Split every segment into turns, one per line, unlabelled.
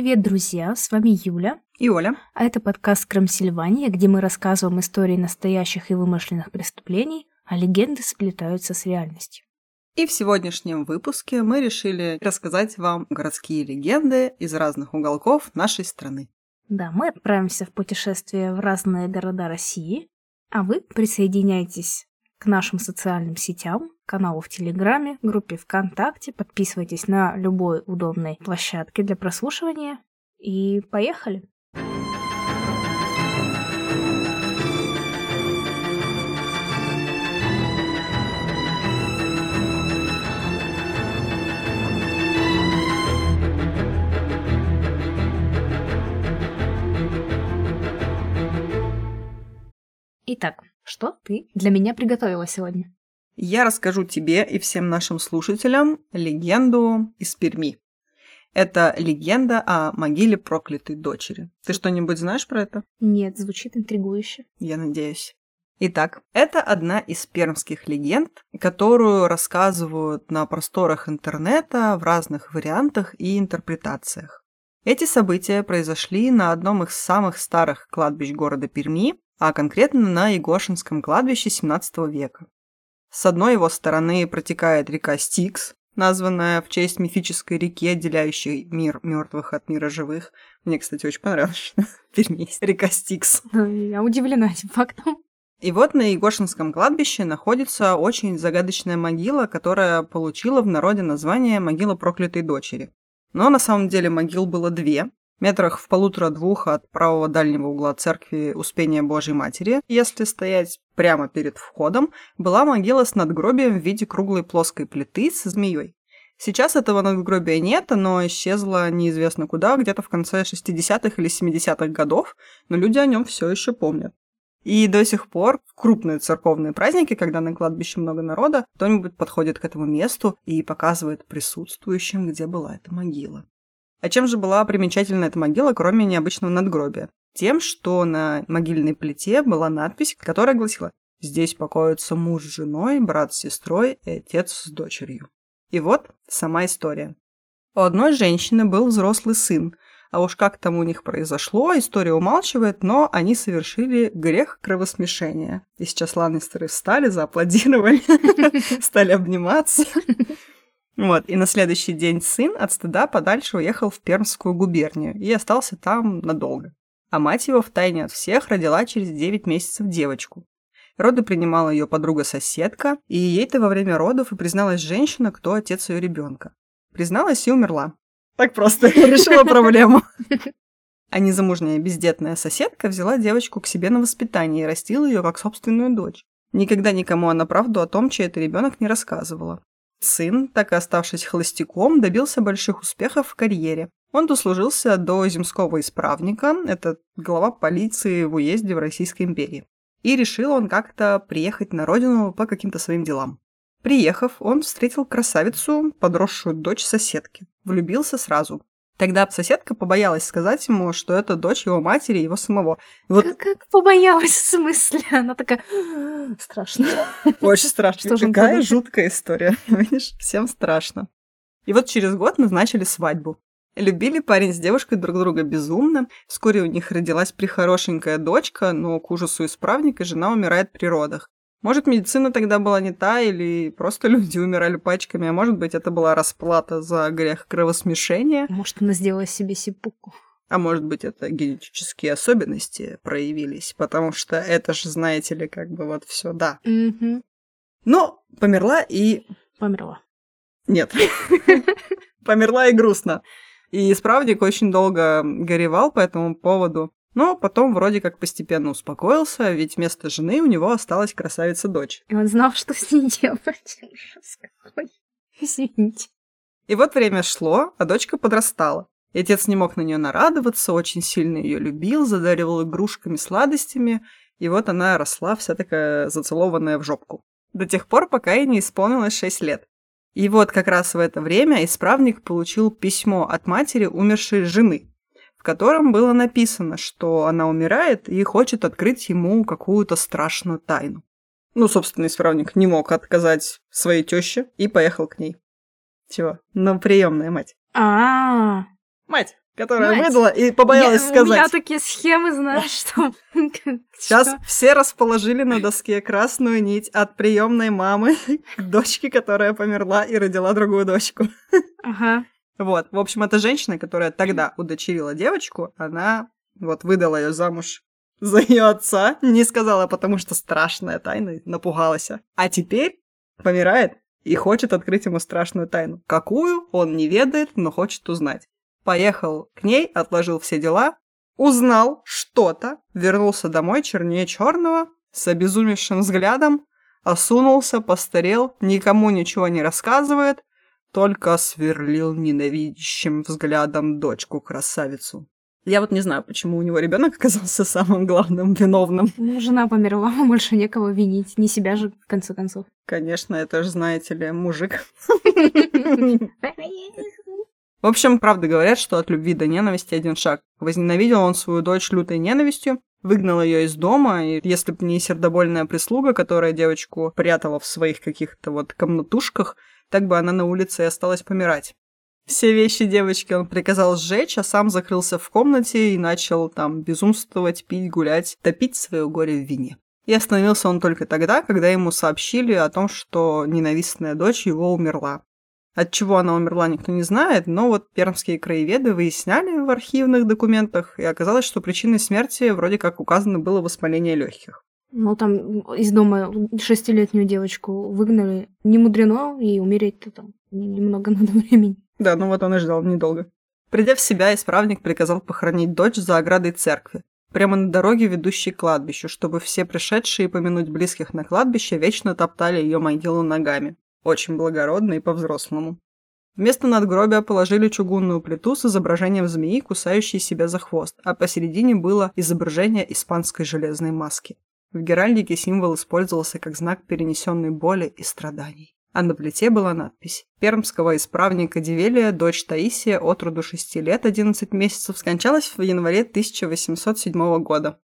Привет, друзья! С вами Юля.
И Оля.
А это подкаст «Крамсильвания», где мы рассказываем истории настоящих и вымышленных преступлений, а легенды сплетаются с реальностью.
И в сегодняшнем выпуске мы решили рассказать вам городские легенды из разных уголков нашей страны.
Да, мы отправимся в путешествие в разные города России, а вы присоединяйтесь к нашим социальным сетям, каналу в Телеграме, группе ВКонтакте. Подписывайтесь на любой удобной площадке для прослушивания. И поехали! Итак, что ты для меня приготовила сегодня?
Я расскажу тебе и всем нашим слушателям легенду из Перми. Это легенда о могиле проклятой дочери. Ты что-нибудь знаешь про это?
Нет, звучит интригующе.
Я надеюсь. Итак, это одна из пермских легенд, которую рассказывают на просторах интернета в разных вариантах и интерпретациях. Эти события произошли на одном из самых старых кладбищ города Перми, а конкретно на Егошинском кладбище 17 века. С одной его стороны протекает река Стикс, названная в честь мифической реки, отделяющей мир мертвых от мира живых. Мне, кстати, очень понравилось, что в Перми есть река Стикс.
Я удивлена этим фактом.
И вот на Егошинском кладбище находится очень загадочная могила, которая получила в народе название «Могила проклятой дочери». Но на самом деле могил было две, метрах в полутора-двух от правого дальнего угла церкви Успения Божьей Матери, если стоять прямо перед входом, была могила с надгробием в виде круглой плоской плиты со змеей. Сейчас этого надгробия нет, оно исчезло неизвестно куда, где-то в конце 60-х или 70-х годов, но люди о нем все еще помнят. И до сих пор в крупные церковные праздники, когда на кладбище много народа, кто-нибудь подходит к этому месту и показывает присутствующим, где была эта могила. А чем же была примечательна эта могила, кроме необычного надгробия? Тем, что на могильной плите была надпись, которая гласила «Здесь покоятся муж с женой, брат с сестрой и отец с дочерью». И вот сама история. У одной женщины был взрослый сын, а уж как там у них произошло, история умалчивает, но они совершили грех кровосмешения. И сейчас Ланнистеры встали, зааплодировали, стали обниматься. Вот, и на следующий день сын от стыда подальше уехал в Пермскую губернию и остался там надолго. А мать его втайне от всех родила через 9 месяцев девочку. Роды принимала ее подруга-соседка, и ей-то во время родов и призналась женщина, кто отец ее ребенка. Призналась и умерла. Так просто решила проблему. А незамужняя бездетная соседка взяла девочку к себе на воспитание и растила ее как собственную дочь. Никогда никому она правду о том, чей это ребенок, не рассказывала. Сын, так и оставшись холостяком, добился больших успехов в карьере. Он дослужился до земского исправника, это глава полиции в уезде в Российской империи. И решил он как-то приехать на родину по каким-то своим делам. Приехав, он встретил красавицу, подросшую дочь соседки. Влюбился сразу. Тогда соседка побоялась сказать ему, что это дочь его матери и его самого.
Вот... Как, как побоялась, в смысле? Она такая... Страшно.
Очень страшно. Что Какая жуткая история. Видишь, всем страшно. И вот через год назначили свадьбу. Любили парень с девушкой друг друга безумно. Вскоре у них родилась прихорошенькая дочка, но к ужасу исправника жена умирает при родах. Может, медицина тогда была не та, или просто люди умирали пачками, а может быть, это была расплата за грех кровосмешения.
Может, она сделала себе сипуку.
А может быть, это генетические особенности проявились, потому что это же, знаете ли, как бы вот все, да.
Мгм.
Но померла и...
Померла.
Нет. Померла и грустно. И исправник очень долго горевал по этому поводу. Но потом вроде как постепенно успокоился, ведь вместо жены у него осталась красавица-дочь.
И он знал, что с ней делать. Извините.
И вот время шло, а дочка подрастала. И отец не мог на нее нарадоваться, очень сильно ее любил, задаривал игрушками, сладостями, и вот она росла вся такая зацелованная в жопку. До тех пор, пока ей не исполнилось 6 лет. И вот как раз в это время исправник получил письмо от матери умершей жены, в котором было написано, что она умирает и хочет открыть ему какую-то страшную тайну. Ну, собственно, исправник не мог отказать своей теще и поехал к ней. Чего? Ну, приемная мать.
А,
Мать, которая
Мать.
выдала и побоялась
я-
сказать.
такие схемы, знаешь, что...
Сейчас
что?
все расположили на доске красную нить от приемной мамы к дочке, которая померла и родила другую дочку.
Ага.
Вот, в общем, эта женщина, которая тогда удочерила девочку, она вот выдала ее замуж за ее отца, не сказала, потому что страшная тайна, напугалась. А теперь помирает и хочет открыть ему страшную тайну. Какую, он не ведает, но хочет узнать. Поехал к ней, отложил все дела, узнал что-то, вернулся домой чернее черного, с обезумевшим взглядом, осунулся, постарел, никому ничего не рассказывает, только сверлил ненавидящим взглядом дочку-красавицу. Я вот не знаю, почему у него ребенок оказался самым главным виновным.
Ну, жена померла, больше некого винить. Не себя же, в конце концов.
Конечно, это же, знаете ли, мужик. В общем, правда говорят, что от любви до ненависти один шаг. Возненавидел он свою дочь лютой ненавистью, выгнал ее из дома, и если бы не сердобольная прислуга, которая девочку прятала в своих каких-то вот комнатушках, так бы она на улице и осталась помирать. Все вещи девочки он приказал сжечь, а сам закрылся в комнате и начал там безумствовать, пить, гулять, топить свое горе в вине. И остановился он только тогда, когда ему сообщили о том, что ненавистная дочь его умерла. От чего она умерла, никто не знает, но вот пермские краеведы выясняли в архивных документах, и оказалось, что причиной смерти вроде как указано было воспаление легких.
Ну, там из дома шестилетнюю девочку выгнали. Не мудрено, и умереть-то там немного надо времени.
Да, ну вот он и ждал недолго. Придя в себя, исправник приказал похоронить дочь за оградой церкви, прямо на дороге, ведущей к кладбищу, чтобы все пришедшие помянуть близких на кладбище вечно топтали ее могилу ногами. Очень благородно и по-взрослому. Вместо надгробия положили чугунную плиту с изображением змеи, кусающей себя за хвост, а посередине было изображение испанской железной маски. В геральдике символ использовался как знак перенесенной боли и страданий. А на плите была надпись «Пермского исправника Дивелия, дочь Таисия, от роду 6 лет 11 месяцев, скончалась в январе 1807 года».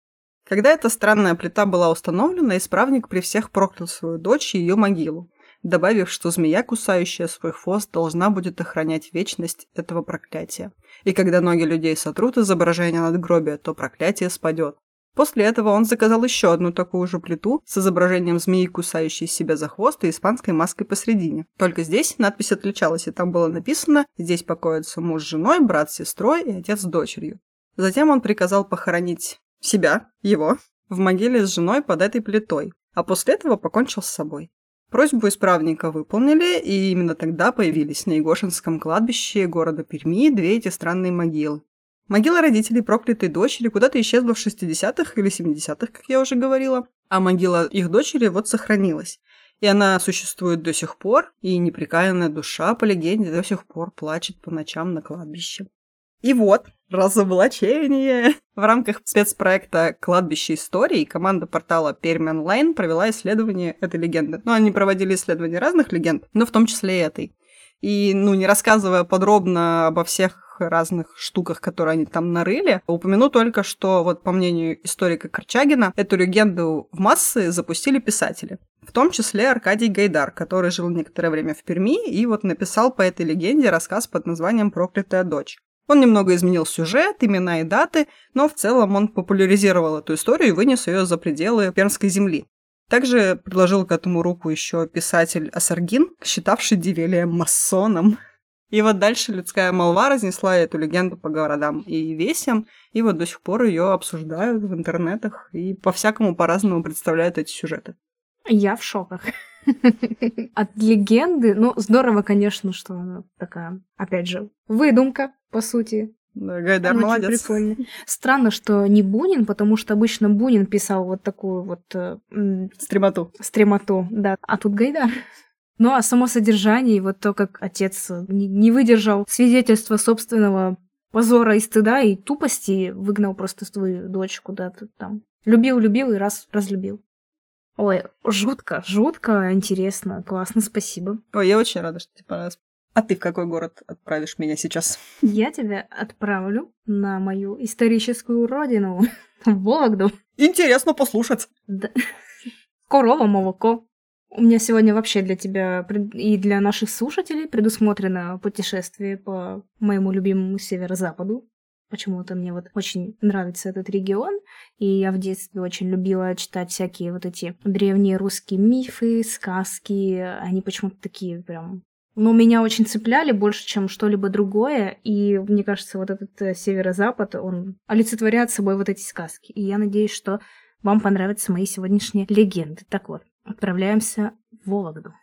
Когда эта странная плита была установлена, исправник при всех проклял свою дочь и ее могилу, добавив, что змея, кусающая свой хвост, должна будет охранять вечность этого проклятия. И когда ноги людей сотрут изображение надгробия, то проклятие спадет. После этого он заказал еще одну такую же плиту с изображением змеи, кусающей себя за хвост и испанской маской посредине. Только здесь надпись отличалась, и там было написано «Здесь покоятся муж с женой, брат с сестрой и отец с дочерью». Затем он приказал похоронить себя, его, в могиле с женой под этой плитой, а после этого покончил с собой. Просьбу исправника выполнили, и именно тогда появились на Егошинском кладбище города Перми две эти странные могилы. Могила родителей проклятой дочери куда-то исчезла в 60-х или 70-х, как я уже говорила, а могила их дочери вот сохранилась. И она существует до сих пор, и непрекаянная душа, по легенде, до сих пор плачет по ночам на кладбище. И вот, разоблачение! В рамках спецпроекта «Кладбище историй» команда портала Пермь Онлайн провела исследование этой легенды. Ну, они проводили исследования разных легенд, но в том числе и этой. И, ну, не рассказывая подробно обо всех разных штуках, которые они там нарыли, упомяну только, что, вот по мнению историка Корчагина, эту легенду в массы запустили писатели. В том числе Аркадий Гайдар, который жил некоторое время в Перми и вот написал по этой легенде рассказ под названием «Проклятая дочь». Он немного изменил сюжет, имена и даты, но в целом он популяризировал эту историю и вынес ее за пределы Пермской земли. Также приложил к этому руку еще писатель Асаргин, считавший Дивелия масоном. И вот дальше людская молва разнесла эту легенду по городам и весям, и вот до сих пор ее обсуждают в интернетах и по-всякому по-разному представляют эти сюжеты.
Я в шоках. От легенды, ну, здорово, конечно, что она такая, опять же, выдумка, по сути.
Да, Гайдар
Очень
молодец.
прикольно. Странно, что не Бунин, потому что обычно Бунин писал вот такую вот э, м,
Стремоту.
стремоту, да, а тут Гайдар. Ну, а само содержание, и вот то, как отец э, не, не выдержал свидетельства собственного позора и стыда и тупости, выгнал просто свою дочь куда-то там. Любил, любил и раз разлюбил. Ой, жутко, жутко, интересно, классно, спасибо.
Ой, я очень рада, что тебе понравилось. А ты в какой город отправишь меня сейчас?
Я тебя отправлю на мою историческую родину, в Вологду.
Интересно послушать.
Да. Корова, молоко. У меня сегодня вообще для тебя и для наших слушателей предусмотрено путешествие по моему любимому северо-западу. Почему-то мне вот очень нравится этот регион, и я в детстве очень любила читать всякие вот эти древние русские мифы, сказки. Они почему-то такие прям... Ну, меня очень цепляли больше, чем что-либо другое, и мне кажется, вот этот э, северо-запад, он олицетворяет собой вот эти сказки. И я надеюсь, что вам понравятся мои сегодняшние легенды. Так вот, отправляемся в Вологду.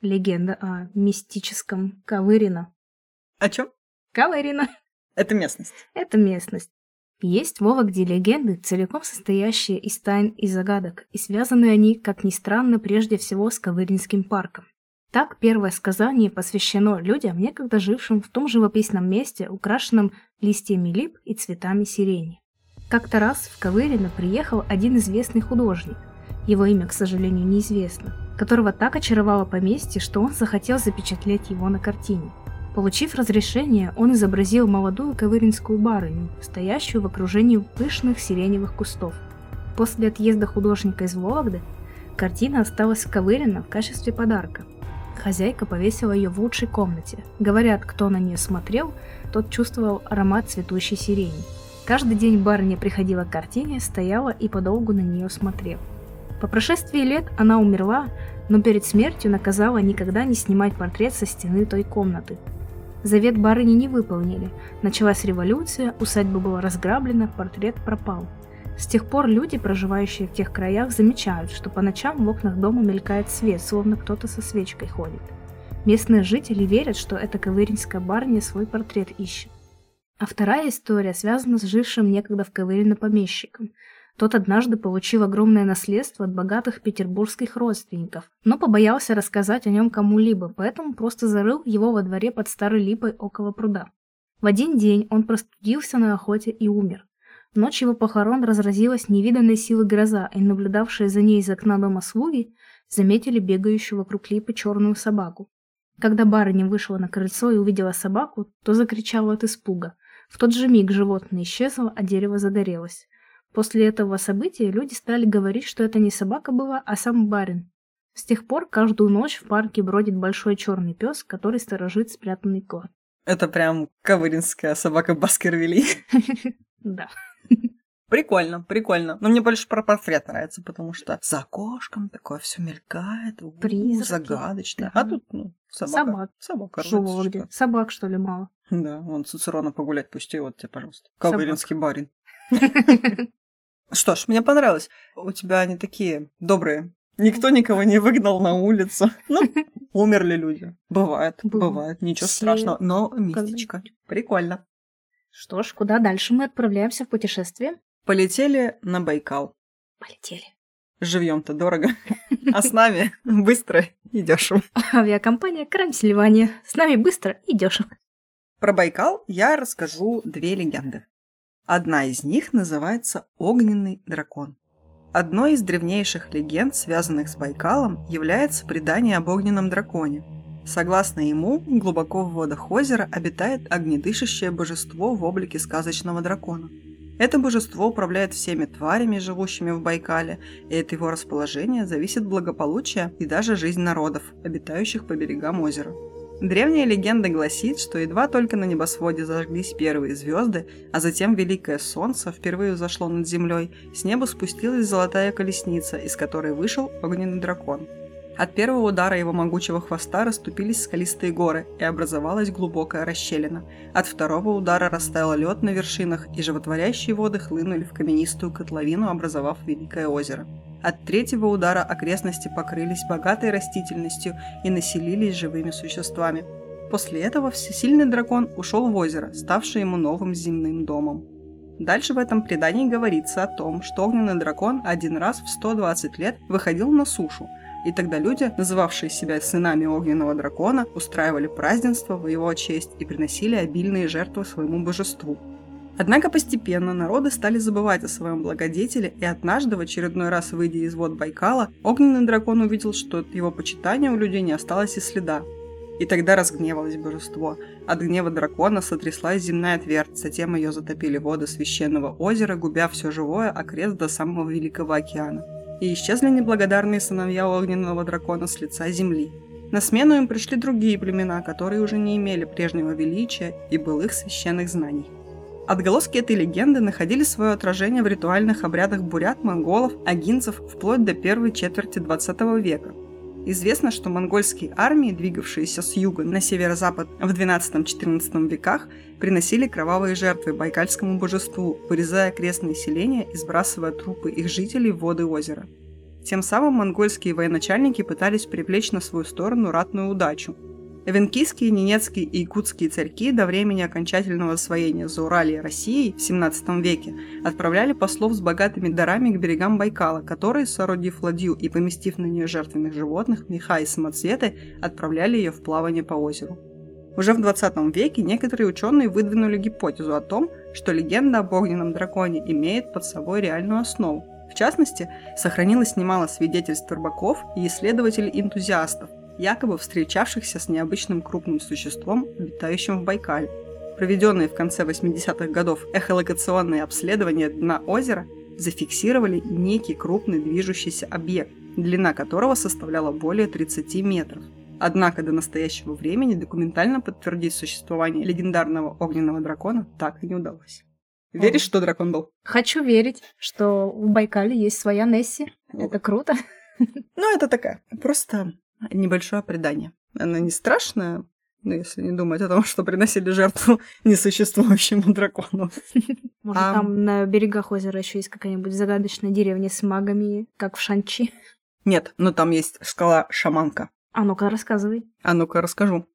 Легенда о мистическом Кавырина.
О чем?
Кавырина —
Это местность.
это местность. Есть в Вологде легенды, целиком состоящие из тайн и загадок, и связаны они, как ни странно, прежде всего с Кавыринским парком. Так, первое сказание посвящено людям, некогда жившим в том живописном месте, украшенном листьями лип и цветами сирени. Как-то раз в Ковырино приехал один известный художник, его имя, к сожалению, неизвестно, которого так очаровало поместье, что он захотел запечатлеть его на картине. Получив разрешение, он изобразил молодую ковыринскую барыню, стоящую в окружении пышных сиреневых кустов. После отъезда художника из Вологды картина осталась в Ковырино в качестве подарка. Хозяйка повесила ее в лучшей комнате. Говорят, кто на нее смотрел, тот чувствовал аромат цветущей сирени. Каждый день барыня приходила к картине, стояла и подолгу на нее смотрела. По прошествии лет она умерла, но перед смертью наказала никогда не снимать портрет со стены той комнаты. Завет барыни не выполнили. Началась революция, усадьба была разграблена, портрет пропал. С тех пор люди, проживающие в тех краях, замечают, что по ночам в окнах дома мелькает свет, словно кто-то со свечкой ходит. Местные жители верят, что эта ковыринская барыня свой портрет ищет. А вторая история связана с жившим некогда в Ковырино помещиком. Тот однажды получил огромное наследство от богатых петербургских родственников, но побоялся рассказать о нем кому-либо, поэтому просто зарыл его во дворе под старой липой около пруда. В один день он простудился на охоте и умер. В ночь его похорон разразилась невиданной силы гроза, и наблюдавшие за ней из окна дома слуги заметили бегающую вокруг липы черную собаку. Когда барыня вышла на крыльцо и увидела собаку, то закричала от испуга. В тот же миг животное исчезло, а дерево загорелось. После этого события люди стали говорить, что это не собака была, а сам барин. С тех пор каждую ночь в парке бродит большой черный пес, который сторожит спрятанный клад.
Это прям ковыринская собака Баскервилей.
Да.
Прикольно, прикольно. Но мне больше про портрет нравится, потому что за окошком такое все мелькает,
Призраки.
загадочно.
Да.
А тут, ну, собака.
Собак.
Собака.
Что. Собак, что ли, мало?
Да, вон Цицерона погулять пусти, вот тебе, пожалуйста. Ковыринский барин. Что ж, мне понравилось. У тебя они такие добрые. Никто никого не выгнал на улицу. Ну, умерли люди. Бывает,
Бывает.
Ничего страшного. Но мистичка. Прикольно.
Что ж, куда дальше мы отправляемся в путешествие?
Полетели на Байкал.
Полетели.
Живьем-то дорого. А с нами быстро и дешево.
Авиакомпания Крансильвания. С нами быстро и дешево.
Про Байкал я расскажу две легенды. Одна из них называется «Огненный дракон». Одной из древнейших легенд, связанных с Байкалом, является предание об огненном драконе. Согласно ему, глубоко в водах озера обитает огнедышащее божество в облике сказочного дракона. Это божество управляет всеми тварями, живущими в Байкале, и от его расположения зависит благополучие и даже жизнь народов, обитающих по берегам озера. Древняя легенда гласит, что едва только на небосводе зажглись первые звезды, а затем великое солнце впервые взошло над землей, с неба спустилась золотая колесница, из которой вышел огненный дракон. От первого удара его могучего хвоста расступились скалистые горы и образовалась глубокая расщелина. От второго удара растаял лед на вершинах, и животворящие воды хлынули в каменистую котловину, образовав Великое озеро. От третьего удара окрестности покрылись богатой растительностью и населились живыми существами. После этого всесильный дракон ушел в озеро, ставшее ему новым земным домом. Дальше в этом предании говорится о том, что огненный дракон один раз в 120 лет выходил на сушу – и тогда люди, называвшие себя сынами огненного дракона, устраивали празднество в его честь и приносили обильные жертвы своему божеству. Однако постепенно народы стали забывать о своем благодетеле, и однажды, в очередной раз выйдя из вод Байкала, огненный дракон увидел, что от его почитания у людей не осталось и следа. И тогда разгневалось божество. От гнева дракона сотряслась земная твердь, затем ее затопили воды священного озера, губя все живое окрест до самого Великого океана и исчезли неблагодарные сыновья огненного дракона с лица земли. На смену им пришли другие племена, которые уже не имели прежнего величия и былых священных знаний. Отголоски этой легенды находили свое отражение в ритуальных обрядах бурят, монголов, агинцев вплоть до первой четверти 20 века – Известно, что монгольские армии, двигавшиеся с юга на северо-запад в XII-XIV веках, приносили кровавые жертвы байкальскому божеству, вырезая крестные селения и сбрасывая трупы их жителей в воды озера. Тем самым монгольские военачальники пытались привлечь на свою сторону ратную удачу, Эвенкийские, Ненецкие и Якутские царьки до времени окончательного освоения Зауралья России в XVII веке отправляли послов с богатыми дарами к берегам Байкала, которые, соорудив ладью и поместив на нее жертвенных животных, меха и самоцветы, отправляли ее в плавание по озеру. Уже в 20 веке некоторые ученые выдвинули гипотезу о том, что легенда об огненном драконе имеет под собой реальную основу. В частности, сохранилось немало свидетельств рыбаков и исследователей-энтузиастов, якобы встречавшихся с необычным крупным существом, обитающим в Байкале. Проведенные в конце 80-х годов эхолокационные обследования дна озера зафиксировали некий крупный движущийся объект, длина которого составляла более 30 метров. Однако до настоящего времени документально подтвердить существование легендарного огненного дракона так и не удалось. Веришь, что дракон был?
Хочу верить, что в Байкале есть своя Несси. Это круто.
Ну, это такая, просто небольшое предание. Оно не страшное, ну, если не думать о том, что приносили жертву несуществующему дракону.
Может, а... там на берегах озера еще есть какая-нибудь загадочная деревня с магами, как в Шанчи?
Нет, но там есть скала Шаманка.
А ну-ка, рассказывай.
А ну-ка, расскажу.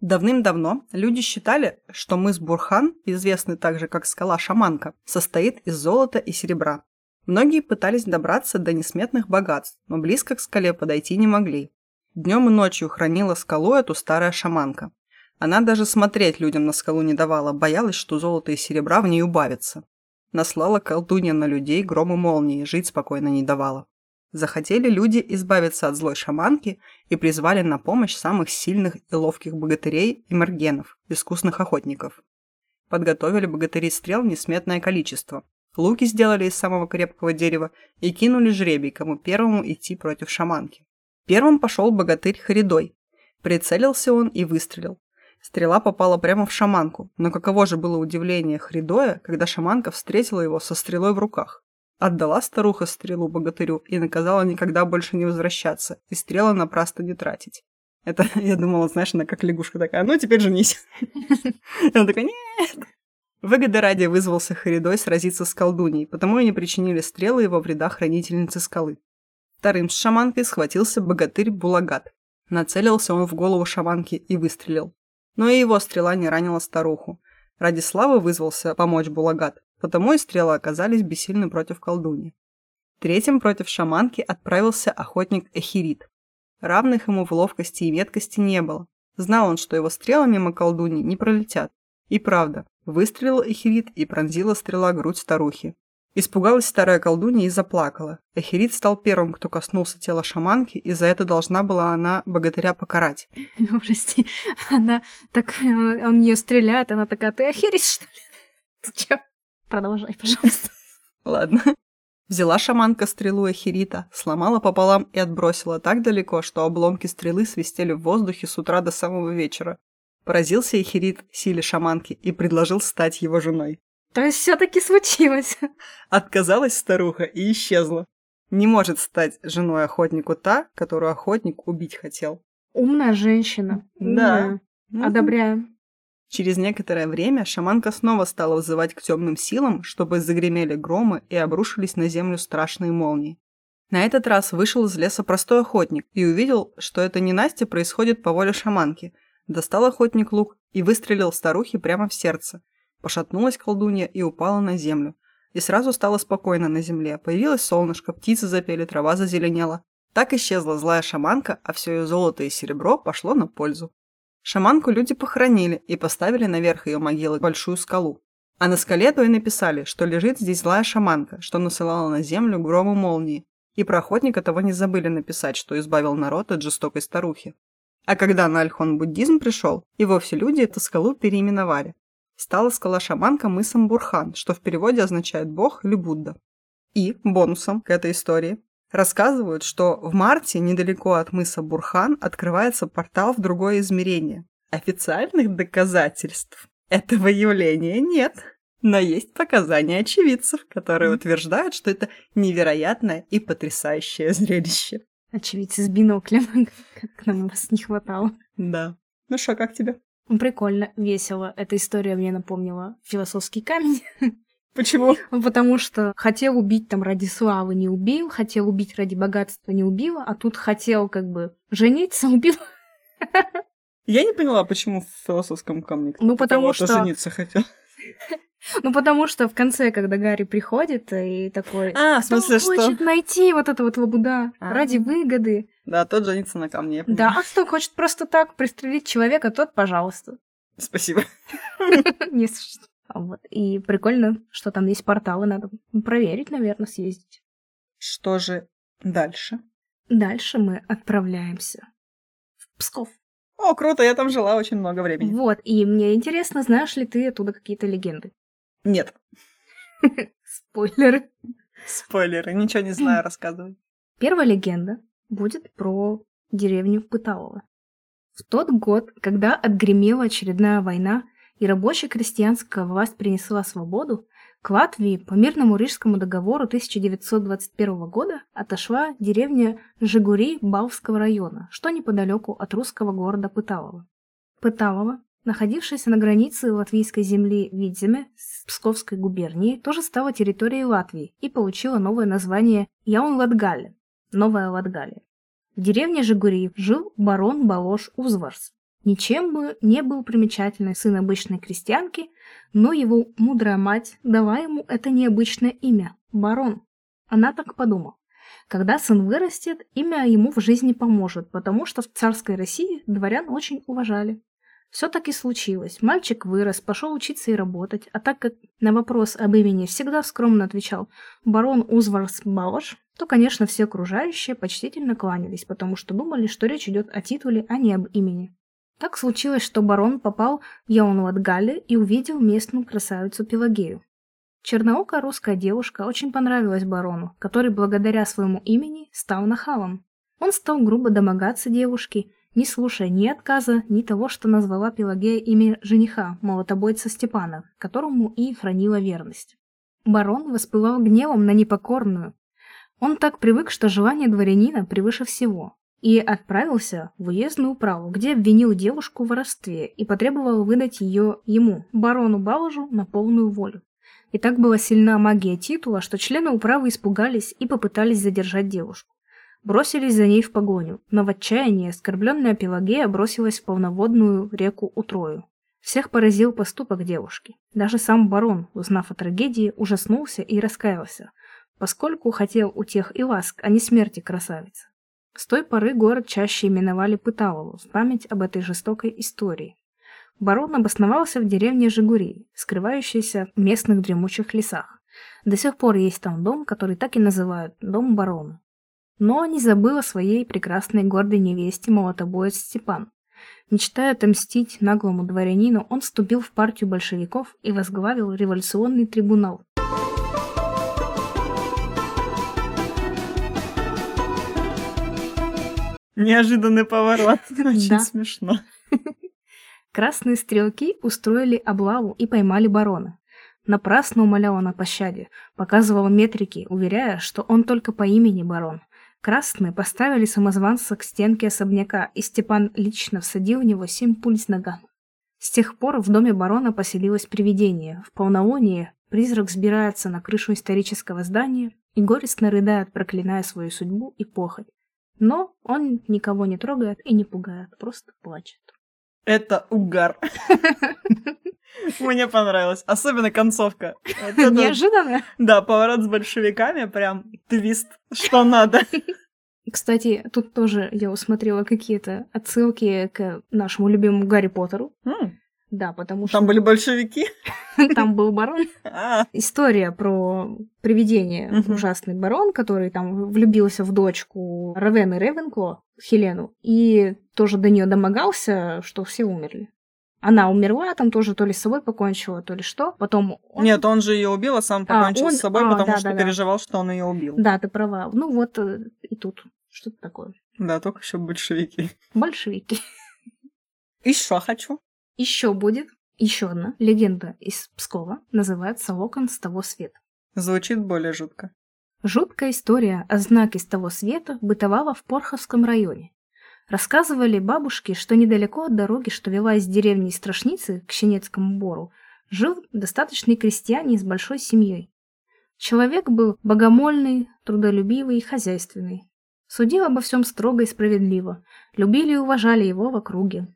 Давным-давно люди считали, что мыс Бурхан, известный также как скала Шаманка, состоит из золота и серебра. Многие пытались добраться до несметных богатств, но близко к скале подойти не могли. Днем и ночью хранила скалу эту старая шаманка. Она даже смотреть людям на скалу не давала, боялась, что золото и серебра в ней убавится. Наслала колдунья на людей гром и молнии, жить спокойно не давала. Захотели люди избавиться от злой шаманки и призвали на помощь самых сильных и ловких богатырей и мергенов, искусных охотников. Подготовили богатыри стрел несметное количество. Луки сделали из самого крепкого дерева и кинули жребий, кому первому идти против шаманки. Первым пошел богатырь Харидой. Прицелился он и выстрелил. Стрела попала прямо в шаманку, но каково же было удивление Хридоя, когда шаманка встретила его со стрелой в руках. Отдала старуха стрелу богатырю и наказала никогда больше не возвращаться и стрелы напрасно не тратить. Это, я думала, знаешь, она как лягушка такая, ну теперь женись. И он такой, нет. Выгода ради вызвался Харидой сразиться с колдуней, потому и не причинили стрелы его вреда хранительницы скалы. Вторым с шаманкой схватился богатырь Булагат. Нацелился он в голову шаманки и выстрелил. Но и его стрела не ранила старуху. Ради славы вызвался помочь Булагат, потому и стрелы оказались бессильны против колдуни. Третьим против шаманки отправился охотник Эхирит. Равных ему в ловкости и меткости не было. Знал он, что его стрелы мимо колдуни не пролетят. И правда, выстрелил Эхирит и пронзила стрела грудь старухи. Испугалась старая колдунья и заплакала. Эхерит стал первым, кто коснулся тела шаманки, и за это должна была она богатыря покарать.
Ну, прости, она так... Он нее стреляет, она такая, ты охеришь, что ли? Ты чё? Продолжай, пожалуйста.
Ладно. Взяла шаманка стрелу Эхирита, сломала пополам и отбросила так далеко, что обломки стрелы свистели в воздухе с утра до самого вечера. Поразился Эхирит силе шаманки и предложил стать его женой.
То есть все-таки случилось.
Отказалась старуха и исчезла. Не может стать женой охотнику та, которую охотник убить хотел.
Умная женщина.
Да.
Умная. Одобряем.
Через некоторое время шаманка снова стала вызывать к темным силам, чтобы загремели громы и обрушились на землю страшные молнии. На этот раз вышел из леса простой охотник и увидел, что это не Настя происходит по воле шаманки. Достал охотник лук и выстрелил старухе прямо в сердце. Пошатнулась колдунья и упала на землю. И сразу стало спокойно на земле. Появилось солнышко, птицы запели, трава зазеленела. Так исчезла злая шаманка, а все ее золото и серебро пошло на пользу. Шаманку люди похоронили и поставили наверх ее могилы большую скалу. А на скале то и написали, что лежит здесь злая шаманка, что насылала на землю громы молнии. И про охотника того не забыли написать, что избавил народ от жестокой старухи. А когда на Альхон-буддизм пришел, и вовсе люди эту скалу переименовали. Стала скала шаманка мысом Бурхан, что в переводе означает «бог» или «Будда». И, бонусом к этой истории, Рассказывают, что в марте недалеко от мыса Бурхан открывается портал в другое измерение. Официальных доказательств этого явления нет. Но есть показания очевидцев, которые утверждают, что это невероятное и потрясающее зрелище.
Очевидцы с биноклем, как нам вас не хватало.
Да. Ну что, как тебе?
Прикольно, весело. Эта история мне напомнила философский камень.
Почему?
Потому что хотел убить там ради славы, не убил, хотел убить ради богатства, не убил, а тут хотел как бы жениться, убил.
Я не поняла, почему в философском камне
ну, потому что...
жениться хотел.
Ну, потому что в конце, когда Гарри приходит и такой...
А, в смысле, что?
хочет найти вот это вот лабуда а. ради выгоды.
Да, тот женится на камне,
Да, а кто хочет просто так пристрелить человека, тот, пожалуйста.
Спасибо.
Не что. Вот. И прикольно, что там есть порталы, надо проверить, наверное, съездить.
Что же дальше?
Дальше мы отправляемся в Псков.
О, круто, я там жила очень много времени.
Вот, и мне интересно, знаешь ли ты оттуда какие-то легенды?
Нет.
Спойлеры.
Спойлеры, ничего не знаю, рассказывай.
Первая легенда будет про деревню Пыталово. В тот год, когда отгремела очередная война, и рабочая крестьянская власть принесла свободу, к Латвии по мирному Рижскому договору 1921 года отошла деревня Жигури Балвского района, что неподалеку от русского города Пыталово. Пыталово, находившаяся на границе латвийской земли Видземе с Псковской губернией, тоже стала территорией Латвии и получила новое название Яун-Латгале – Новая Латгалия. В деревне Жигури жил барон Балош Узварс, Ничем бы не был примечательный сын обычной крестьянки, но его мудрая мать дала ему это необычное имя – барон. Она так подумала. Когда сын вырастет, имя ему в жизни поможет, потому что в царской России дворян очень уважали. Все так и случилось. Мальчик вырос, пошел учиться и работать, а так как на вопрос об имени всегда скромно отвечал барон Узварс Балаш, то, конечно, все окружающие почтительно кланялись, потому что думали, что речь идет о титуле, а не об имени. Так случилось, что барон попал в Яунватгале и увидел местную красавицу Пелагею. Черноокая русская девушка очень понравилась барону, который благодаря своему имени стал нахалом. Он стал грубо домогаться девушке, не слушая ни отказа, ни того, что назвала Пелагея имя жениха, молотобойца Степана, которому и хранила верность. Барон воспылал гневом на непокорную. Он так привык, что желание дворянина превыше всего, и отправился в уездную управу, где обвинил девушку в воровстве и потребовал выдать ее ему, барону Балажу, на полную волю. И так была сильна магия титула, что члены управы испугались и попытались задержать девушку. Бросились за ней в погоню, но в отчаянии оскорбленная Пелагея бросилась в полноводную реку Утрою. Всех поразил поступок девушки. Даже сам барон, узнав о трагедии, ужаснулся и раскаялся, поскольку хотел у тех и ласк, а не смерти красавицы. С той поры город чаще именовали Пыталову в память об этой жестокой истории. Барон обосновался в деревне Жигури, скрывающейся в местных дремучих лесах. До сих пор есть там дом, который так и называют «Дом барона». Но не забыл о своей прекрасной гордой невесте молотобоец Степан. Мечтая отомстить наглому дворянину, он вступил в партию большевиков и возглавил революционный трибунал,
Неожиданный поворот. Очень смешно.
Красные стрелки устроили облаву и поймали барона. Напрасно умолял он о пощаде, показывал метрики, уверяя, что он только по имени барон. Красные поставили самозванца к стенке особняка, и Степан лично всадил в него семь пуль с ногам. С тех пор в доме барона поселилось привидение. В полнолуние призрак взбирается на крышу исторического здания и горестно рыдает, проклиная свою судьбу и похоть. Но он никого не трогает и не пугает, просто плачет.
Это угар. Мне понравилось. Особенно концовка.
Неожиданно?
Да, поворот с большевиками, прям твист, что надо.
Кстати, тут тоже я усмотрела какие-то отсылки к нашему любимому Гарри Поттеру. Да, потому что...
Там были большевики?
Там был барон.
А.
История про привидение. Ужасный барон, который там влюбился в дочку Равены Ревенкло, Хелену, и тоже до нее домогался, что все умерли. Она умерла, там тоже то ли с собой покончила, то ли что. Потом
он... Нет, он же ее убил, а сам покончил а, он... с собой, а, потому да, что да, переживал, да. что он ее убил.
Да, ты права. Ну вот э, и тут что-то такое.
Да, только еще большевики.
Большевики.
Еще хочу.
Еще будет еще одна легенда из Пскова, называется «Локон с того света».
Звучит более жутко.
Жуткая история о знаке с того света бытовала в Порховском районе. Рассказывали бабушки, что недалеко от дороги, что вела из деревни Страшницы к Щенецкому бору, жил достаточный крестьянин с большой семьей. Человек был богомольный, трудолюбивый и хозяйственный. Судил обо всем строго и справедливо, любили и уважали его в округе.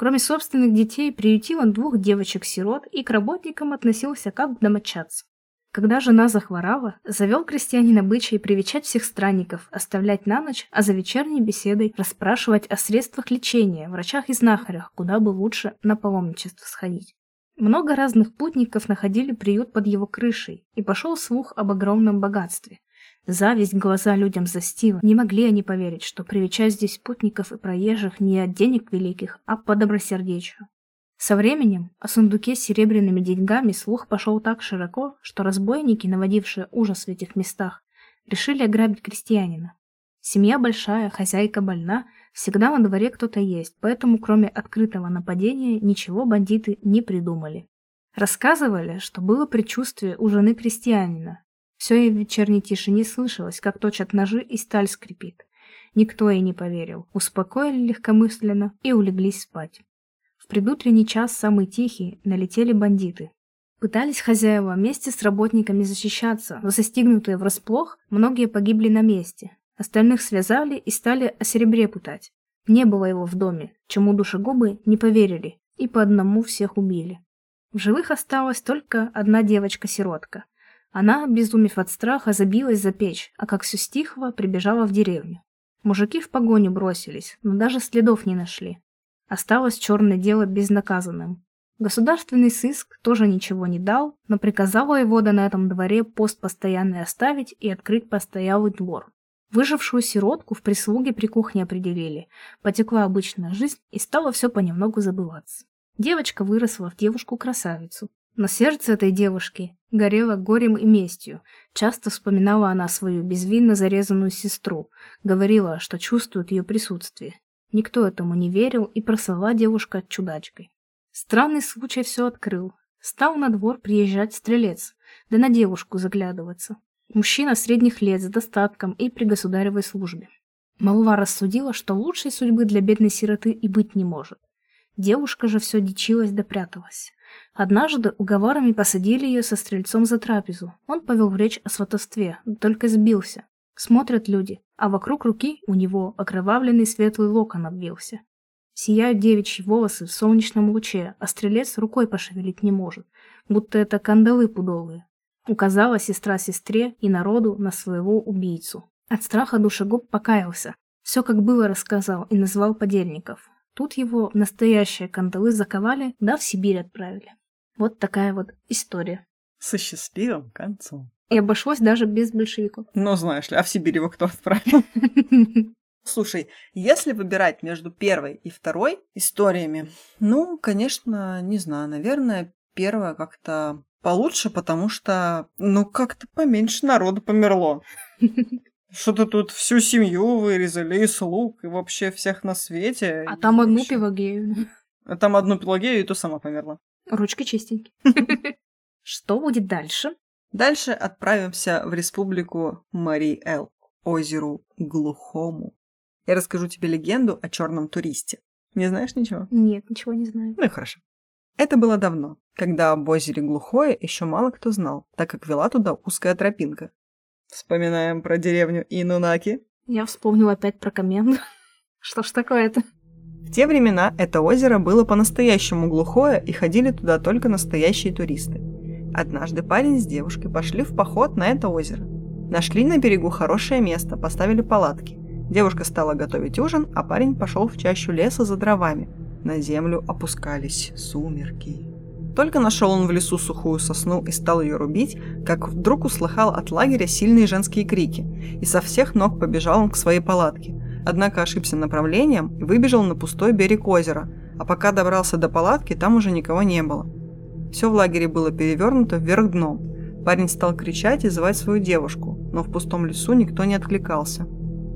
Кроме собственных детей, приютил он двух девочек-сирот и к работникам относился как к домочадцам. Когда жена захворала, завел крестьянин обычай привечать всех странников, оставлять на ночь, а за вечерней беседой расспрашивать о средствах лечения, врачах и знахарях, куда бы лучше на паломничество сходить. Много разных путников находили приют под его крышей, и пошел слух об огромном богатстве. Зависть глаза людям застила, не могли они поверить, что привечать здесь путников и проезжих не от денег великих, а по добросердечию. Со временем о сундуке с серебряными деньгами слух пошел так широко, что разбойники, наводившие ужас в этих местах, решили ограбить крестьянина. Семья большая, хозяйка больна, всегда на дворе кто-то есть, поэтому кроме открытого нападения ничего бандиты не придумали. Рассказывали, что было предчувствие у жены крестьянина. Все и в вечерней тишине слышалось, как точат ножи и сталь скрипит. Никто ей не поверил, успокоили легкомысленно и улеглись спать предутренний час, самый тихий, налетели бандиты. Пытались хозяева вместе с работниками защищаться, но застигнутые врасплох, многие погибли на месте. Остальных связали и стали о серебре пытать. Не было его в доме, чему душегубы не поверили, и по одному всех убили. В живых осталась только одна девочка-сиротка. Она, безумев от страха, забилась за печь, а как все стихло, прибежала в деревню. Мужики в погоню бросились, но даже следов не нашли. Осталось черное дело безнаказанным. Государственный сыск тоже ничего не дал, но приказал воевода на этом дворе пост постоянный оставить и открыть постоялый двор. Выжившую сиротку в прислуге при кухне определили. Потекла обычная жизнь и стало все понемногу забываться. Девочка выросла в девушку-красавицу. Но сердце этой девушки горело горем и местью. Часто вспоминала она свою безвинно зарезанную сестру, говорила, что чувствует ее присутствие. Никто этому не верил, и прослала девушка чудачкой. Странный случай все открыл. Стал на двор приезжать стрелец, да на девушку заглядываться. Мужчина средних лет с достатком и при государевой службе. Молва рассудила, что лучшей судьбы для бедной сироты и быть не может. Девушка же все дичилась да пряталась. Однажды уговорами посадили ее со стрельцом за трапезу. Он повел речь о сватовстве, только сбился. Смотрят люди, а вокруг руки у него окровавленный светлый локон обвился. Сияют девичьи волосы в солнечном луче, а стрелец рукой пошевелить не может, будто это кандалы пудовые. Указала сестра сестре и народу на своего убийцу. От страха душегуб покаялся. Все как было рассказал и назвал подельников. Тут его настоящие кандалы заковали, да в Сибирь отправили. Вот такая вот история.
Со счастливым концом.
И обошлось даже без большевиков.
Ну, знаешь ли, а в Сибирь его кто отправил? Слушай, если выбирать между первой и второй историями, ну, конечно, не знаю, наверное, первая как-то получше, потому что, ну, как-то поменьше народу померло. Что-то тут всю семью вырезали, и слуг, и вообще всех на свете.
А там одну Пелагею.
А там одну Пелагею, и то сама померла.
Ручки чистенькие. Что будет дальше?
Дальше отправимся в республику Мари-Эл, озеру Глухому. Я расскажу тебе легенду о черном туристе. Не знаешь ничего?
Нет, ничего не знаю.
Ну и хорошо. Это было давно, когда об озере Глухое еще мало кто знал, так как вела туда узкая тропинка. Вспоминаем про деревню Инунаки.
Я вспомнила опять про коменду. Что ж такое-то?
В те времена это озеро было по-настоящему глухое, и ходили туда только настоящие туристы. Однажды парень с девушкой пошли в поход на это озеро. Нашли на берегу хорошее место, поставили палатки. Девушка стала готовить ужин, а парень пошел в чащу леса за дровами. На землю опускались сумерки. Только нашел он в лесу сухую сосну и стал ее рубить, как вдруг услыхал от лагеря сильные женские крики, и со всех ног побежал он к своей палатке. Однако ошибся направлением и выбежал на пустой берег озера, а пока добрался до палатки, там уже никого не было. Все в лагере было перевернуто вверх дном. Парень стал кричать и звать свою девушку, но в пустом лесу никто не откликался.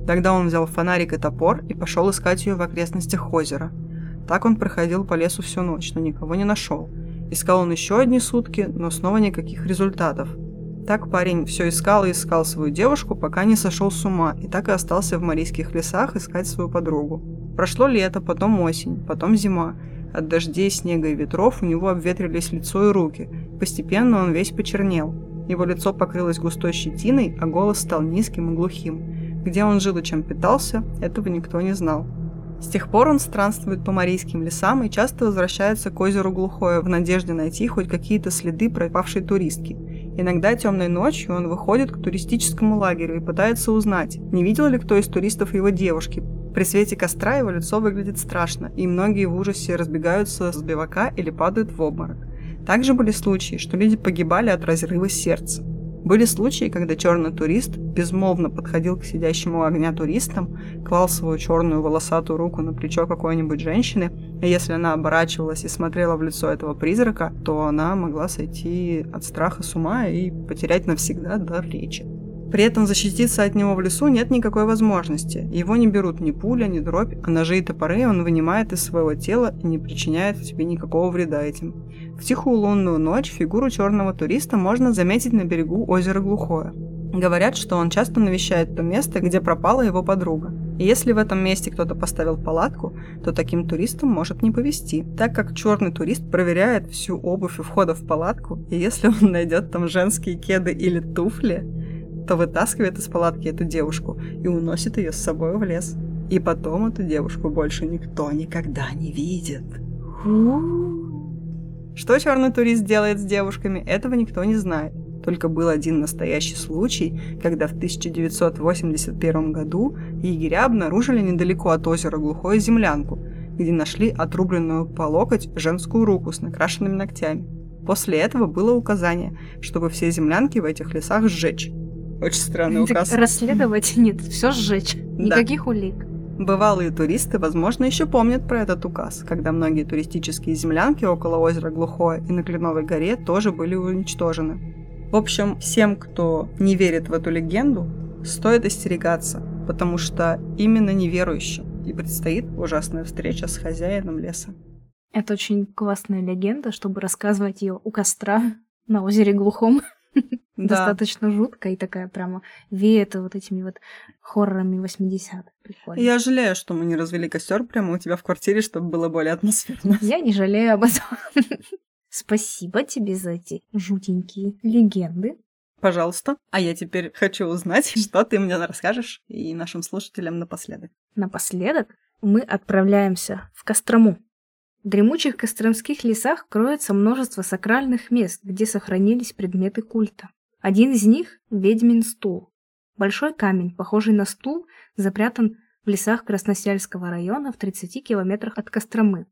Тогда он взял фонарик и топор и пошел искать ее в окрестностях озера. Так он проходил по лесу всю ночь, но никого не нашел. Искал он еще одни сутки, но снова никаких результатов. Так парень все искал и искал свою девушку, пока не сошел с ума, и так и остался в марийских лесах искать свою подругу. Прошло лето, потом осень, потом зима. От дождей, снега и ветров у него обветрились лицо и руки. Постепенно он весь почернел. Его лицо покрылось густой щетиной, а голос стал низким и глухим. Где он жил и чем питался, этого никто не знал. С тех пор он странствует по марийским лесам и часто возвращается к озеру Глухое в надежде найти хоть какие-то следы пропавшей туристки. Иногда темной ночью он выходит к туристическому лагерю и пытается узнать, не видел ли кто из туристов его девушки. При свете костра его лицо выглядит страшно, и многие в ужасе разбегаются с бивака или падают в обморок. Также были случаи, что люди погибали от разрыва сердца. Были случаи, когда черный турист безмолвно подходил к сидящему у огня туристам, клал свою черную волосатую руку на плечо какой-нибудь женщины, и если она оборачивалась и смотрела в лицо этого призрака, то она могла сойти от страха с ума и потерять навсегда дар речи. При этом защититься от него в лесу нет никакой возможности. Его не берут ни пуля, ни дробь, а ножи и топоры он вынимает из своего тела и не причиняет себе никакого вреда этим. В тихую лунную ночь фигуру черного туриста можно заметить на берегу озера Глухое. Говорят, что он часто навещает то место, где пропала его подруга. И если в этом месте кто-то поставил палатку, то таким туристам может не повезти, так как черный турист проверяет всю обувь у входа в палатку, и если он найдет там женские кеды или туфли, то вытаскивает из палатки эту девушку и уносит ее с собой в лес. И потом эту девушку больше никто никогда не видит. Что черный турист делает с девушками, этого никто не знает. Только был один настоящий случай, когда в 1981 году егеря обнаружили недалеко от озера глухую землянку, где нашли отрубленную по локоть женскую руку с накрашенными ногтями. После этого было указание, чтобы все землянки в этих лесах сжечь. Очень странный указ.
Расследовать нет, все сжечь. Никаких улик.
Бывалые туристы, возможно, еще помнят про этот указ, когда многие туристические землянки около озера Глухое и на Кленовой горе тоже были уничтожены. В общем, всем, кто не верит в эту легенду, стоит остерегаться, потому что именно неверующим и предстоит ужасная встреча с хозяином леса.
Это очень классная легенда, чтобы рассказывать ее у костра на озере Глухом.
Да.
Достаточно жутко и такая прямо веет вот этими вот хоррорами 80-х. Прикольно.
Я жалею, что мы не развели костер прямо у тебя в квартире, чтобы было более атмосферно.
Я не жалею об этом. Спасибо тебе за эти жутенькие легенды.
Пожалуйста. А я теперь хочу узнать, что ты мне расскажешь и нашим слушателям напоследок.
Напоследок мы отправляемся в Кострому. В дремучих костромских лесах кроется множество сакральных мест, где сохранились предметы культа. Один из них – ведьмин стул. Большой камень, похожий на стул, запрятан в лесах Красносельского района в 30 километрах от Костромы.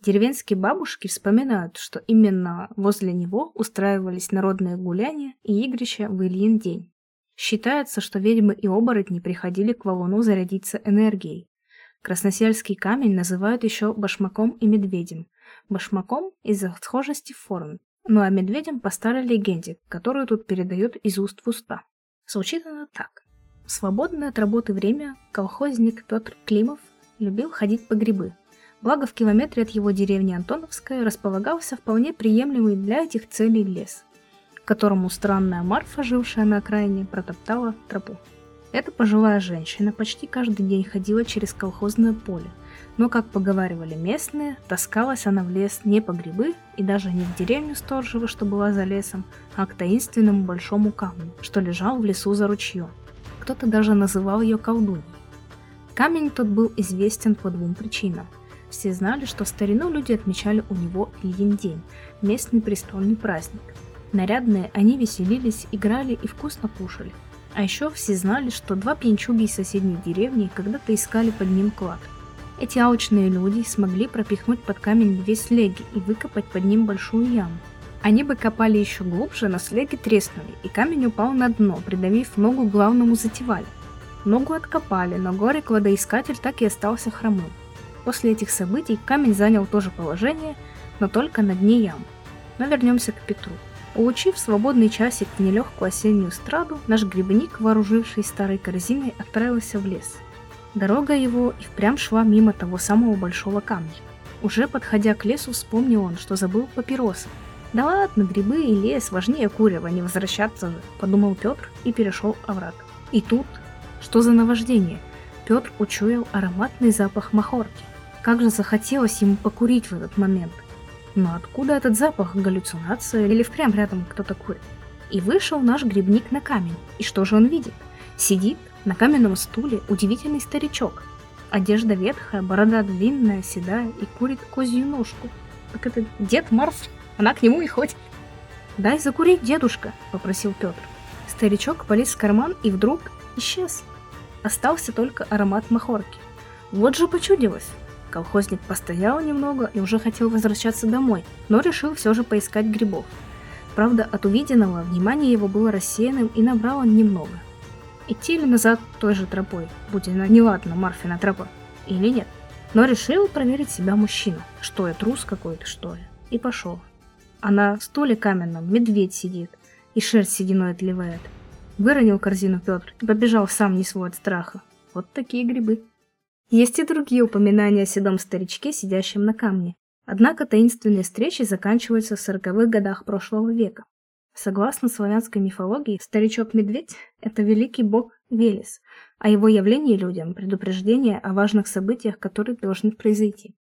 Деревенские бабушки вспоминают, что именно возле него устраивались народные гуляния и игрища в Ильин день. Считается, что ведьмы и оборотни приходили к валуну зарядиться энергией. Красносельский камень называют еще башмаком и медведем. Башмаком из-за схожести форм, ну а медведем по старой легенде, которую тут передают из уст в уста. Звучит она так. В свободное от работы время колхозник Петр Климов любил ходить по грибы. Благо в километре от его деревни Антоновская располагался вполне приемлемый для этих целей лес. которому странная Марфа, жившая на окраине, протоптала тропу. Эта пожилая женщина почти каждый день ходила через колхозное поле, но, как поговаривали местные, таскалась она в лес не по грибы и даже не в деревню Сторжева, что была за лесом, а к таинственному большому камню, что лежал в лесу за ручьем. Кто-то даже называл ее колдуньей. Камень тот был известен по двум причинам. Все знали, что в старину люди отмечали у него Ильин день, местный престольный праздник. Нарядные они веселились, играли и вкусно кушали – а еще все знали, что два пьянчуги из соседней деревни когда-то искали под ним клад. Эти алчные люди смогли пропихнуть под камень две слеги и выкопать под ним большую яму. Они бы копали еще глубже, но слеги треснули, и камень упал на дно, придавив ногу главному затевали. Ногу откопали, но горе-кладоискатель так и остался хромым. После этих событий камень занял то же положение, но только на дне ямы. Но вернемся к Петру. Улучив свободный часик в нелегкую осеннюю страду, наш грибник, вооруживший старой корзиной, отправился в лес. Дорога его и впрямь шла мимо того самого большого камня. Уже подходя к лесу, вспомнил он, что забыл папиросы. «Да ладно, грибы и лес важнее курева, не возвращаться же», — подумал Петр и перешел овраг. И тут, что за наваждение? Петр учуял ароматный запах махорки. Как же захотелось ему покурить в этот момент — но откуда этот запах? Галлюцинация или впрямь рядом кто-то курит? И вышел наш грибник на камень. И что же он видит? Сидит на каменном стуле удивительный старичок. Одежда ветхая, борода длинная, седая и курит козью ножку. Так это дед Марс, она к нему и ходит. «Дай закурить, дедушка», — попросил Петр. Старичок полез в карман и вдруг исчез. Остался только аромат махорки. Вот же почудилось. Колхозник постоял немного и уже хотел возвращаться домой, но решил все же поискать грибов. Правда, от увиденного внимание его было рассеянным и набрал он немного. Идти ли назад той же тропой, будь она неладна Марфина тропа, или нет? Но решил проверить себя мужчина, что я трус какой-то, что ли, и пошел. А на стуле каменном медведь сидит, и шерсть сединой отливает. Выронил корзину Петр и побежал сам не свой от страха. Вот такие грибы. Есть и другие упоминания о седом старичке, сидящем на камне. Однако таинственные встречи заканчиваются в сороковых годах прошлого века. Согласно славянской мифологии, старичок-медведь – это великий бог Велес, а его явление людям – предупреждение о важных событиях, которые должны произойти.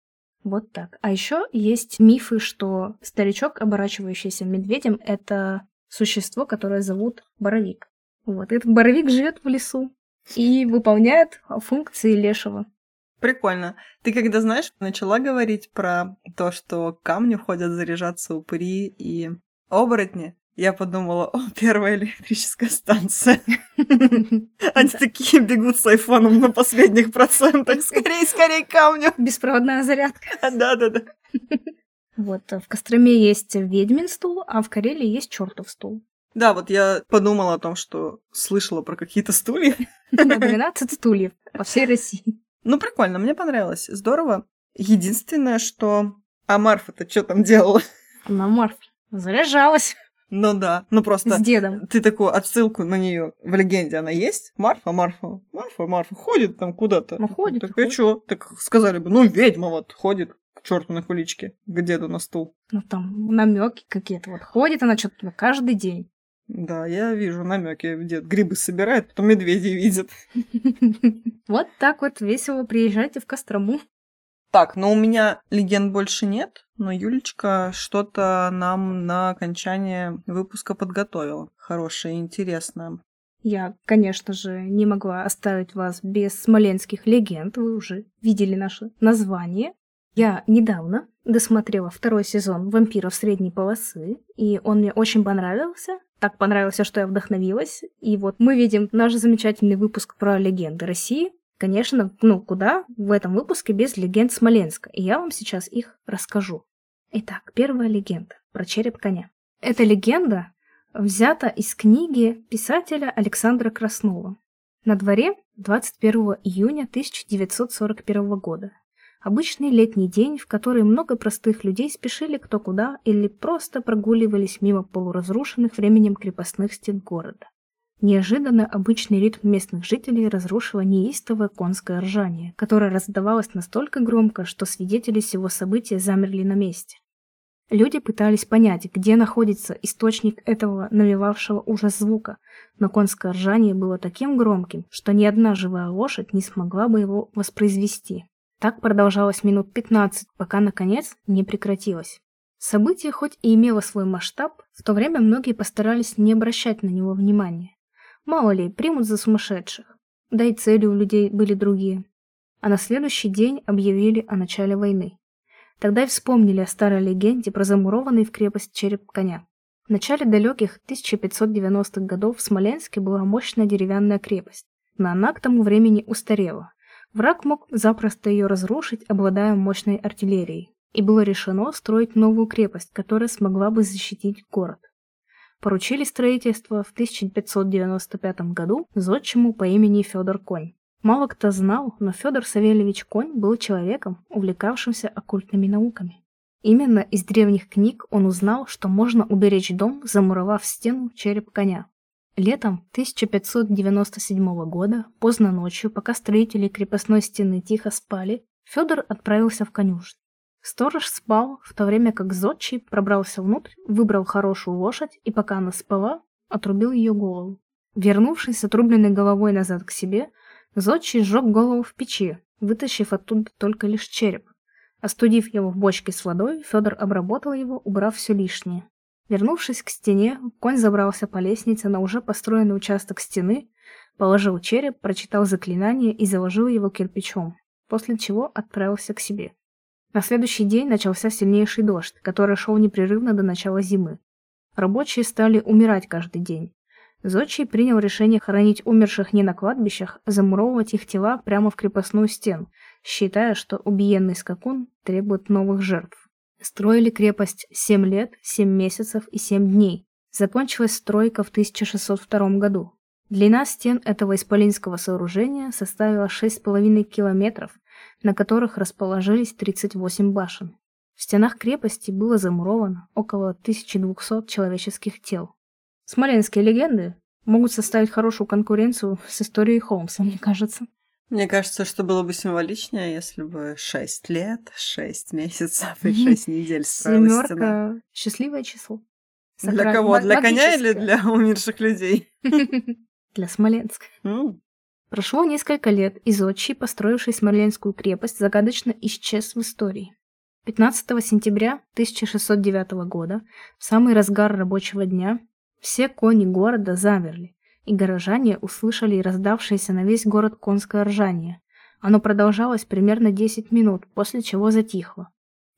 Вот так. А еще есть мифы, что старичок, оборачивающийся медведем, это существо, которое зовут Боровик. Вот, этот Боровик живет в лесу и выполняет функции лешего.
Прикольно. Ты когда, знаешь, начала говорить про то, что камни ходят заряжаться упыри и оборотни, я подумала, о, первая электрическая станция. Они такие бегут с айфоном на последних процентах. Скорее, скорее камню.
Беспроводная зарядка.
Да-да-да.
Вот, в Костроме есть ведьмин стул, а в Карелии есть чертов стул.
Да, вот я подумала о том, что слышала про какие-то стулья.
12 стульев по всей России.
Ну, прикольно, мне понравилось. Здорово. Единственное, что... А Марфа-то что там делала?
Она Марфа заряжалась.
Ну да, ну просто...
С дедом.
Ты такую отсылку на нее в легенде она есть? Марфа, Марфа, Марфа, Марфа ходит там куда-то.
Ну ходит.
Так и что? Так сказали бы, ну ведьма вот ходит к черту на куличке, к деду на стул.
Ну там намеки какие-то. Вот ходит она что-то каждый день.
Да, я вижу намеки, где грибы собирает, потом медведи видят.
Вот так вот весело приезжайте в Кострому.
Так, но у меня легенд больше нет, но Юлечка что-то нам на окончание выпуска подготовила. Хорошее и интересное.
Я, конечно же, не могла оставить вас без смоленских легенд. Вы уже видели наше название. Я недавно досмотрела второй сезон «Вампиров средней полосы», и он мне очень понравился так понравился, что я вдохновилась. И вот мы видим наш замечательный выпуск про легенды России. Конечно, ну куда в этом выпуске без легенд Смоленска. И я вам сейчас их расскажу. Итак, первая легенда про череп коня. Эта легенда взята из книги писателя Александра Краснова. На дворе 21 июня 1941 года. Обычный летний день, в который много простых людей спешили кто куда или просто прогуливались мимо полуразрушенных временем крепостных стен города. Неожиданно обычный ритм местных жителей разрушило неистовое конское ржание, которое раздавалось настолько громко, что свидетели всего события замерли на месте. Люди пытались понять, где находится источник этого навевавшего ужас звука, но конское ржание было таким громким, что ни одна живая лошадь не смогла бы его воспроизвести. Так продолжалось минут 15, пока, наконец, не прекратилось. Событие хоть и имело свой масштаб, в то время многие постарались не обращать на него внимания. Мало ли, примут за сумасшедших. Да и цели у людей были другие. А на следующий день объявили о начале войны. Тогда и вспомнили о старой легенде про замурованный в крепость череп коня. В начале далеких 1590-х годов в Смоленске была мощная деревянная крепость, но она к тому времени устарела. Враг мог запросто ее разрушить, обладая мощной артиллерией. И было решено строить новую крепость, которая смогла бы защитить город. Поручили строительство в 1595 году зодчему по имени Федор Конь. Мало кто знал, но Федор Савельевич Конь был человеком, увлекавшимся оккультными науками. Именно из древних книг он узнал, что можно уберечь дом, замуровав стену череп коня. Летом 1597 года, поздно ночью, пока строители крепостной стены тихо спали, Федор отправился в конюшню. Сторож спал, в то время как зодчий пробрался внутрь, выбрал хорошую лошадь и, пока она спала, отрубил ее голову. Вернувшись с отрубленной головой назад к себе, Зодчий сжег голову в печи, вытащив оттуда только лишь череп. Остудив его в бочке с водой, Федор обработал его, убрав все лишнее. Вернувшись к стене, конь забрался по лестнице на уже построенный участок стены, положил череп, прочитал заклинание и заложил его кирпичом, после чего отправился к себе. На следующий день начался сильнейший дождь, который шел непрерывно до начала зимы. Рабочие стали умирать каждый день. Зодчий принял решение хоронить умерших не на кладбищах, а замуровывать их тела прямо в крепостную стену, считая, что убиенный скакун требует новых жертв. Строили крепость 7 лет, 7 месяцев и 7 дней. Закончилась стройка в 1602 году. Длина стен этого исполинского сооружения составила 6,5 километров, на которых расположились 38 башен. В стенах крепости было замуровано около 1200 человеческих тел. Смоленские легенды могут составить хорошую конкуренцию с историей Холмса, мне кажется.
Мне кажется, что было бы символичнее, если бы 6 лет, 6 месяцев и 6 недель
Семерка — счастливое число.
Для кого? Для коня или для умерших людей?
Для Смоленска. Прошло несколько лет, и Зодчий, построивший Смоленскую крепость, загадочно исчез в истории. 15 сентября 1609 года, в самый разгар рабочего дня, все кони города замерли, и горожане услышали раздавшееся на весь город конское ржание. Оно продолжалось примерно 10 минут, после чего затихло.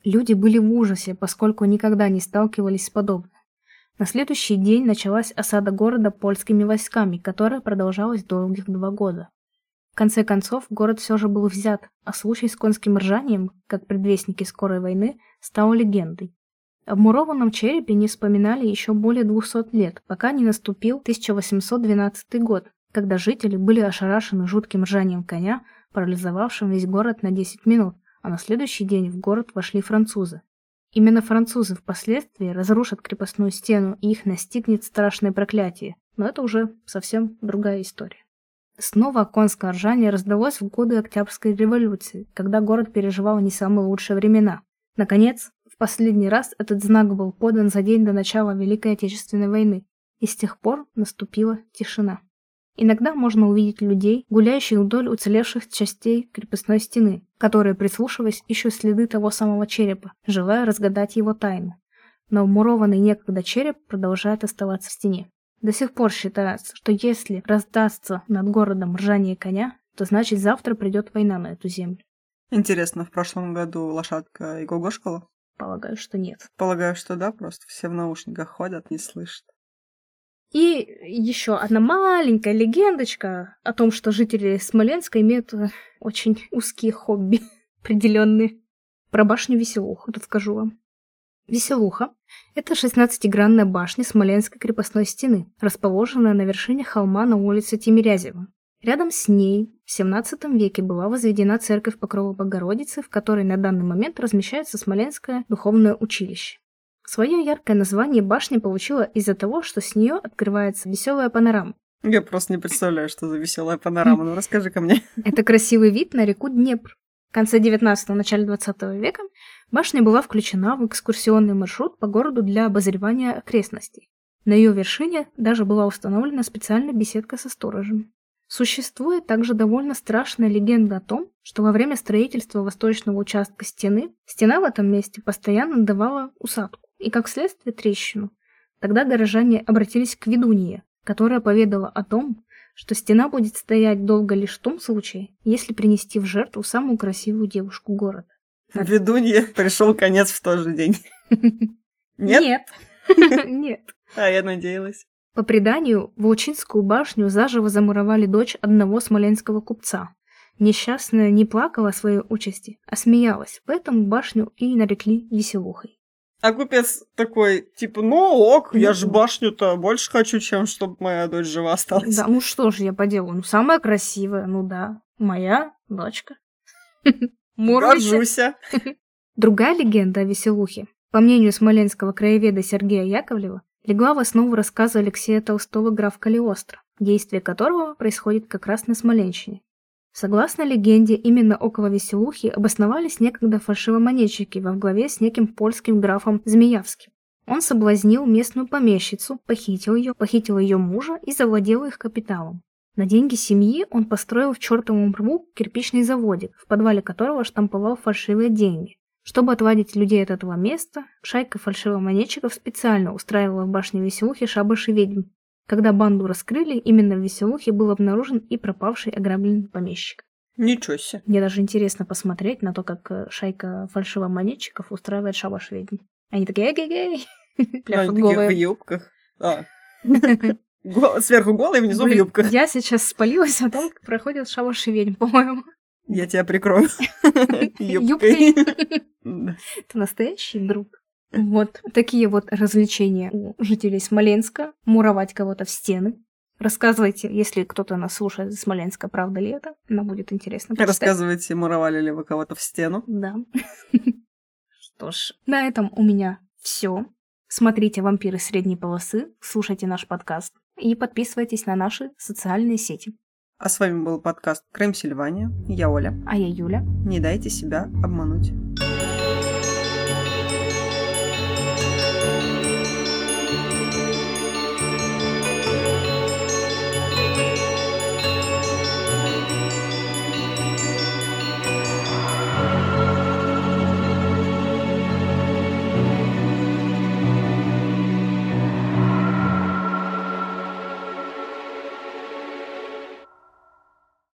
Люди были в ужасе, поскольку никогда не сталкивались с подобным. На следующий день началась осада города польскими войсками, которая продолжалась долгих два года. В конце концов, город все же был взят, а случай с конским ржанием, как предвестники скорой войны, стал легендой. О мурованном черепе не вспоминали еще более 200 лет, пока не наступил 1812 год, когда жители были ошарашены жутким ржанием коня, парализовавшим весь город на 10 минут, а на следующий день в город вошли французы. Именно французы впоследствии разрушат крепостную стену, и их настигнет страшное проклятие, но это уже совсем другая история. Снова конское ржание раздалось в годы Октябрьской революции, когда город переживал не самые лучшие времена. Наконец, Последний раз этот знак был подан за день до начала Великой Отечественной войны, и с тех пор наступила тишина. Иногда можно увидеть людей, гуляющих вдоль уцелевших частей крепостной стены, которые, прислушиваясь, ищут следы того самого черепа, желая разгадать его тайну. Но вмурованный некогда череп продолжает оставаться в стене. До сих пор считается, что если раздастся над городом ржание коня, то значит завтра придет война на эту землю.
Интересно, в прошлом году лошадка и гогошкала?
Полагаю, что нет.
Полагаю, что да, просто все в наушниках ходят, не слышат.
И еще одна маленькая легендочка о том, что жители Смоленска имеют э, очень узкие хобби определенные. Про башню Веселуху расскажу вам. Веселуха – это 16-гранная башня Смоленской крепостной стены, расположенная на вершине холма на улице Тимирязева. Рядом с ней в XVII веке была возведена церковь Покрова Богородицы, в которой на данный момент размещается Смоленское духовное училище. Свое яркое название башня получила из-за того, что с нее открывается веселая панорама.
Я просто не представляю, что за веселая панорама. Ну расскажи ко мне.
Это красивый вид на реку Днепр. В конце 19-го, начале 20 века башня была включена в экскурсионный маршрут по городу для обозревания окрестностей. На ее вершине даже была установлена специальная беседка со сторожем. Существует также довольно страшная легенда о том, что во время строительства восточного участка стены стена в этом месте постоянно давала усадку и, как следствие, трещину. Тогда горожане обратились к ведунье, которая поведала о том, что стена будет стоять долго лишь в том случае, если принести в жертву самую красивую девушку города.
Ведунье пришел конец в тот же день. Нет?
Нет. Нет.
А я надеялась.
По преданию, в Волчинскую башню заживо замуровали дочь одного смоленского купца. Несчастная не плакала о своей участи, а смеялась, поэтому башню и нарекли веселухой.
А купец такой, типа, ну ок, я ж башню-то больше хочу, чем чтобы моя дочь жива осталась.
Да, ну что же я поделаю, ну самая красивая, ну да, моя дочка.
Горжуся.
Другая легенда о веселухе, по мнению смоленского краеведа Сергея Яковлева, легла в основу рассказа Алексея Толстого «Граф Калиостро», действие которого происходит как раз на Смоленщине. Согласно легенде, именно около Веселухи обосновались некогда фальшивомонетчики во главе с неким польским графом Змеявским. Он соблазнил местную помещицу, похитил ее, похитил ее мужа и завладел их капиталом. На деньги семьи он построил в чертовом рву кирпичный заводик, в подвале которого штамповал фальшивые деньги. Чтобы отводить людей от этого места, шайка фальшивомонетчиков специально устраивала в башне Веселухи шабаши ведьм, когда банду раскрыли, именно в Веселухе был обнаружен и пропавший ограбленный помещик.
Ничего себе.
Мне даже интересно посмотреть на то, как э, шайка фальшивомонетчиков устраивает шабаш ведьм. Они такие пляшут
они такие в юбках. А. Сверху голые, внизу в
Блин,
юбках.
Я сейчас спалилась о том, как проходит шабаш ведьм, по-моему.
Я тебя прикрою.
Юбкой. Это настоящий друг. Вот такие вот развлечения у жителей Смоленска. Муровать кого-то в стены. Рассказывайте, если кто-то нас слушает из Смоленска, правда ли это? Нам будет интересно почитать.
Рассказывайте, муровали ли вы кого-то в стену.
Да. Что ж, на этом у меня все. Смотрите «Вампиры средней полосы», слушайте наш подкаст и подписывайтесь на наши социальные сети.
А с вами был подкаст Крем Сильвания. Я Оля.
А я Юля.
Не дайте себя обмануть.